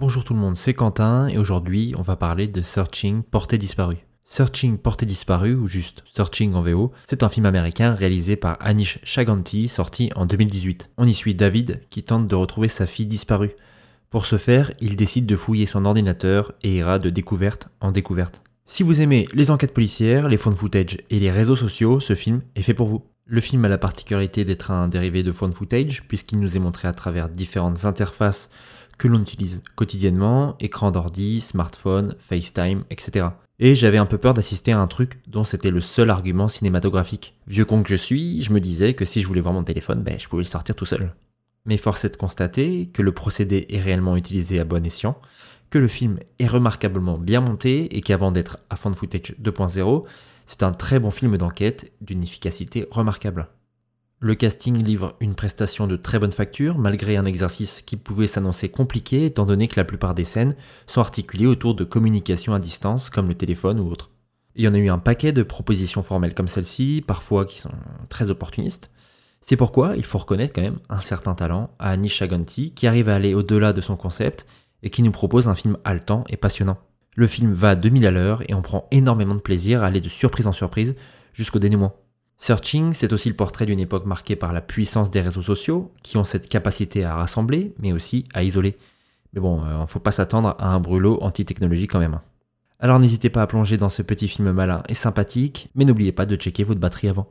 Bonjour tout le monde, c'est Quentin et aujourd'hui on va parler de Searching Portée disparue. Searching Portée disparue ou juste Searching en VO, c'est un film américain réalisé par Anish Chaganty sorti en 2018. On y suit David qui tente de retrouver sa fille disparue. Pour ce faire, il décide de fouiller son ordinateur et ira de découverte en découverte. Si vous aimez les enquêtes policières, les phone footage et les réseaux sociaux, ce film est fait pour vous. Le film a la particularité d'être un dérivé de phone footage puisqu'il nous est montré à travers différentes interfaces que l'on utilise quotidiennement, écran d'ordi, smartphone, FaceTime, etc. Et j'avais un peu peur d'assister à un truc dont c'était le seul argument cinématographique. Vieux con que je suis, je me disais que si je voulais voir mon téléphone, ben, je pouvais le sortir tout seul. Mais force est de constater que le procédé est réellement utilisé à bon escient, que le film est remarquablement bien monté et qu'avant d'être à fond footage 2.0, c'est un très bon film d'enquête d'une efficacité remarquable. Le casting livre une prestation de très bonne facture, malgré un exercice qui pouvait s'annoncer compliqué étant donné que la plupart des scènes sont articulées autour de communications à distance comme le téléphone ou autre. Il y en a eu un paquet de propositions formelles comme celle-ci, parfois qui sont très opportunistes. C'est pourquoi il faut reconnaître quand même un certain talent à Anish Chaganty qui arrive à aller au-delà de son concept et qui nous propose un film haletant et passionnant. Le film va à 2000 à l'heure et on prend énormément de plaisir à aller de surprise en surprise jusqu'au dénouement. Searching, c'est aussi le portrait d'une époque marquée par la puissance des réseaux sociaux, qui ont cette capacité à rassembler, mais aussi à isoler. Mais bon, il euh, ne faut pas s'attendre à un brûlot anti-technologie quand même. Alors n'hésitez pas à plonger dans ce petit film malin et sympathique, mais n'oubliez pas de checker votre batterie avant.